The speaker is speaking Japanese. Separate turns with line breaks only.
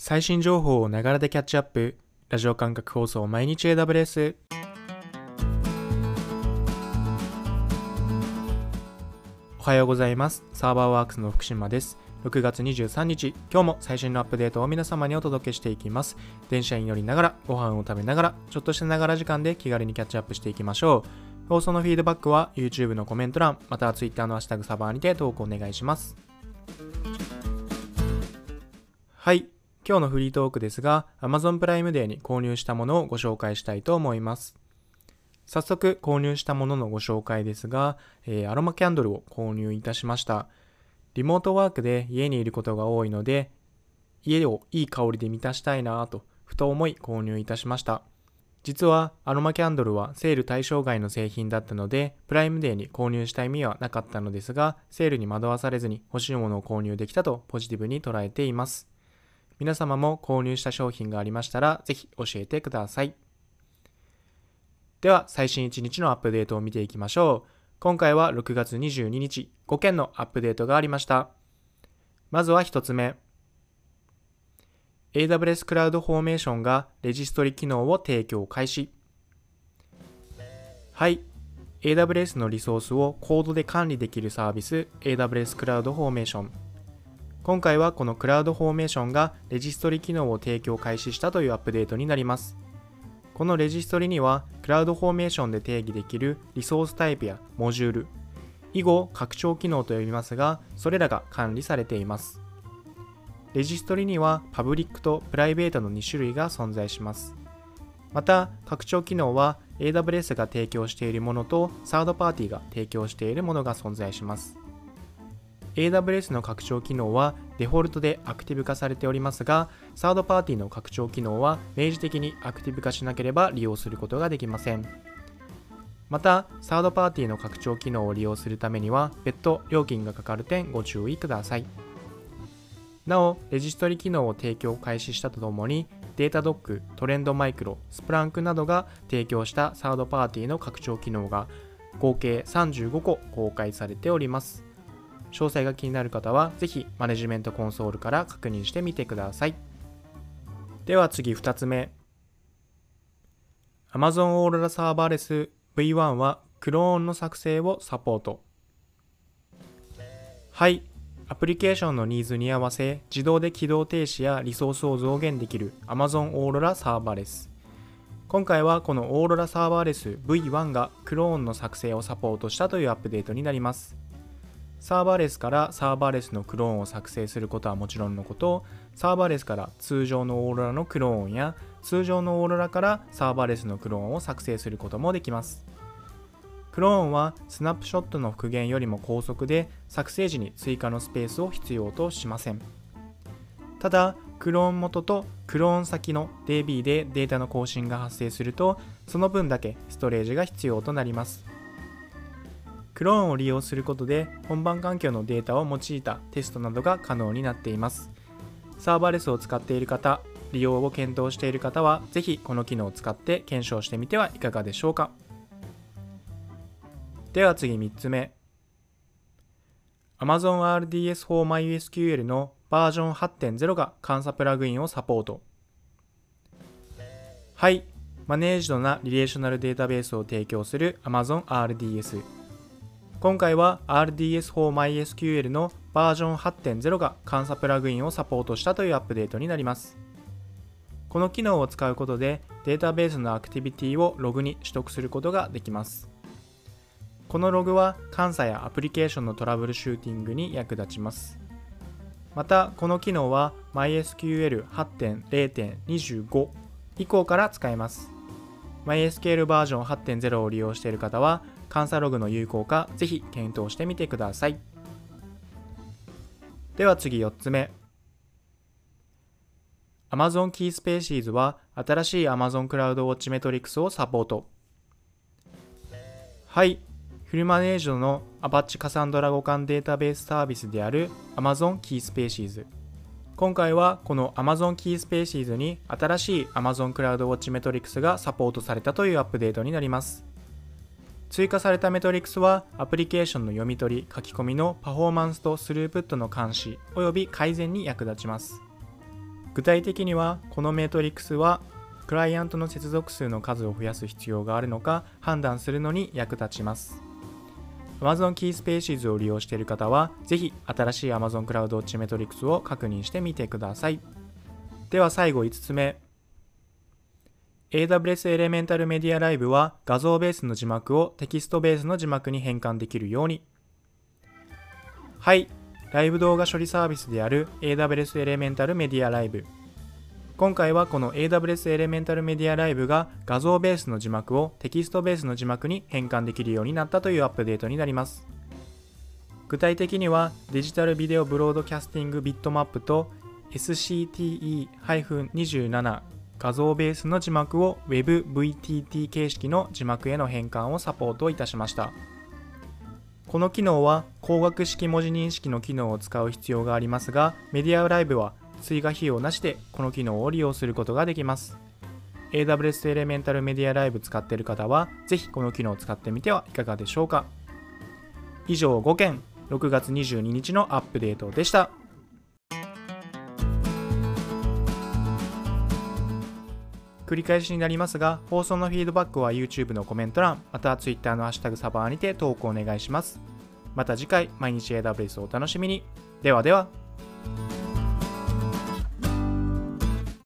最新情報をながらでキャッチアップ。ラジオ感覚放送毎日 AWS おはようございます。サーバーワークスの福島です。6月23日。今日も最新のアップデートを皆様にお届けしていきます。電車に乗りながらご飯を食べながらちょっとしたながら時間で気軽にキャッチアップしていきましょう。放送のフィードバックは YouTube のコメント欄または Twitter のハッシュタグサーバーにて投稿お願いします。はい。今日のフリートークですが Amazon プライムデーに購入したものをご紹介したいと思います。早速購入したもののご紹介ですが、えー、アロマキャンドルを購入いたしました。リモートワークで家にいることが多いので家をいい香りで満たしたいなぁとふと思い購入いたしました。実はアロマキャンドルはセール対象外の製品だったのでプライムデーに購入した意味はなかったのですがセールに惑わされずに欲しいものを購入できたとポジティブに捉えています。皆様も購入した商品がありましたら、ぜひ教えてください。では、最新1日のアップデートを見ていきましょう。今回は6月22日、5件のアップデートがありました。まずは1つ目。AWS クラウドフォーメーションがレジストリ機能を提供開始。はい。AWS のリソースをコードで管理できるサービス AWS クラウドフォーメーション。今回はこのクラウドフォーメーションがレジストリ機能を提供開始したというアップデートになります。このレジストリには、クラウドフォーメーションで定義できるリソースタイプやモジュール、以後拡張機能と呼びますが、それらが管理されています。レジストリにはパブリックとプライベートの2種類が存在します。また、拡張機能は AWS が提供しているものとサードパーティーが提供しているものが存在します。AWS の拡張機能はデフォルトでアクティブ化されておりますが、サードパーティーの拡張機能は明示的にアクティブ化しなければ利用することができません。また、サードパーティーの拡張機能を利用するためには、別途料金がかかる点ご注意ください。なお、レジストリ機能を提供開始したとともに、データドック、トレンドマイクロ、スプランクなどが提供したサードパーティーの拡張機能が合計35個公開されております。詳細が気になる方は、ぜひマネジメントコンソールから確認してみてください。では次2つ目。Amazon Aurora Serverless V1 はクローンの作成をサポート。はい。アプリケーションのニーズに合わせ、自動で起動停止やリソースを増減できる Amazon Aurora Serverless。今回はこの Aurora Serverless V1 がクローンの作成をサポートしたというアップデートになります。サーバーレスからサーバーレスのクローンを作成することはもちろんのこと、サーバーレスから通常のオーロラのクローンや通常のオーロラからサーバーレスのクローンを作成することもできます。クローンはスナップショットの復元よりも高速で作成時に追加のスペースを必要としません。ただ、クローン元とクローン先の DB でデータの更新が発生すると、その分だけストレージが必要となります。クローンを利用することで本番環境のデータを用いたテストなどが可能になっています。サーバーレスを使っている方、利用を検討している方は、ぜひこの機能を使って検証してみてはいかがでしょうか。では次3つ目。Amazon RDS for MySQL のバージョン8.0が監査プラグインをサポート。はい。マネージドなリレーショナルデータベースを提供する Amazon RDS。今回は RDS for MySQL のバージョン8.0が監査プラグインをサポートしたというアップデートになります。この機能を使うことでデータベースのアクティビティをログに取得することができます。このログは監査やアプリケーションのトラブルシューティングに役立ちます。また、この機能は MySQL 8.0.25以降から使えます。MySQL バージョン8.0を利用している方は監査ログの有効化ぜひ検討してみてください。では次4つ目。Amazon Key Spaces は新しい Amazon クラウドウォッチメトリクスをサポート。はい。フルマネージドのアパッチカサンドラ互換データベースサービスである Amazon Key Spaces 今回はこの Amazon Key Spaces に新しい Amazon クラウドウォッチメトリクスがサポートされたというアップデートになります。追加されたメトリックスはアプリケーションの読み取り、書き込みのパフォーマンスとスループットの監視及び改善に役立ちます。具体的にはこのメトリックスはクライアントの接続数の数を増やす必要があるのか判断するのに役立ちます。Amazon Key Spaces を利用している方はぜひ新しい Amazon Cloud Watch メトリックスを確認してみてください。では最後5つ目。AWS エレメンタルメディアライブは画像ベースの字幕をテキストベースの字幕に変換できるように。はい、ライブ動画処理サービスである AWS エレメンタルメディアライブ今回はこの AWS Elemental MediaLive が画像ベースの字幕をテキストベースの字幕に変換できるようになったというアップデートになります。具体的には Digital Video Broadcasting ビットマップと SCTE-27 画像ベースの字幕を WebVTT 形式の字幕への変換をサポートいたしました。この機能は光学式文字認識の機能を使う必要がありますが、 MediaLive は追加費用なしでこの機能を利用することができます。AWS エレメンタルメディアライブ使っている方は、ぜひこの機能を使ってみてはいかがでしょうか。以上5件、6月22日のアップデートでした。繰り返しになりますが、放送のフィードバックは YouTube のコメント欄、または Twitter のハッシュタグサバーにて投稿お願いします。また次回、毎日 AWS をお楽しみに。ではでは。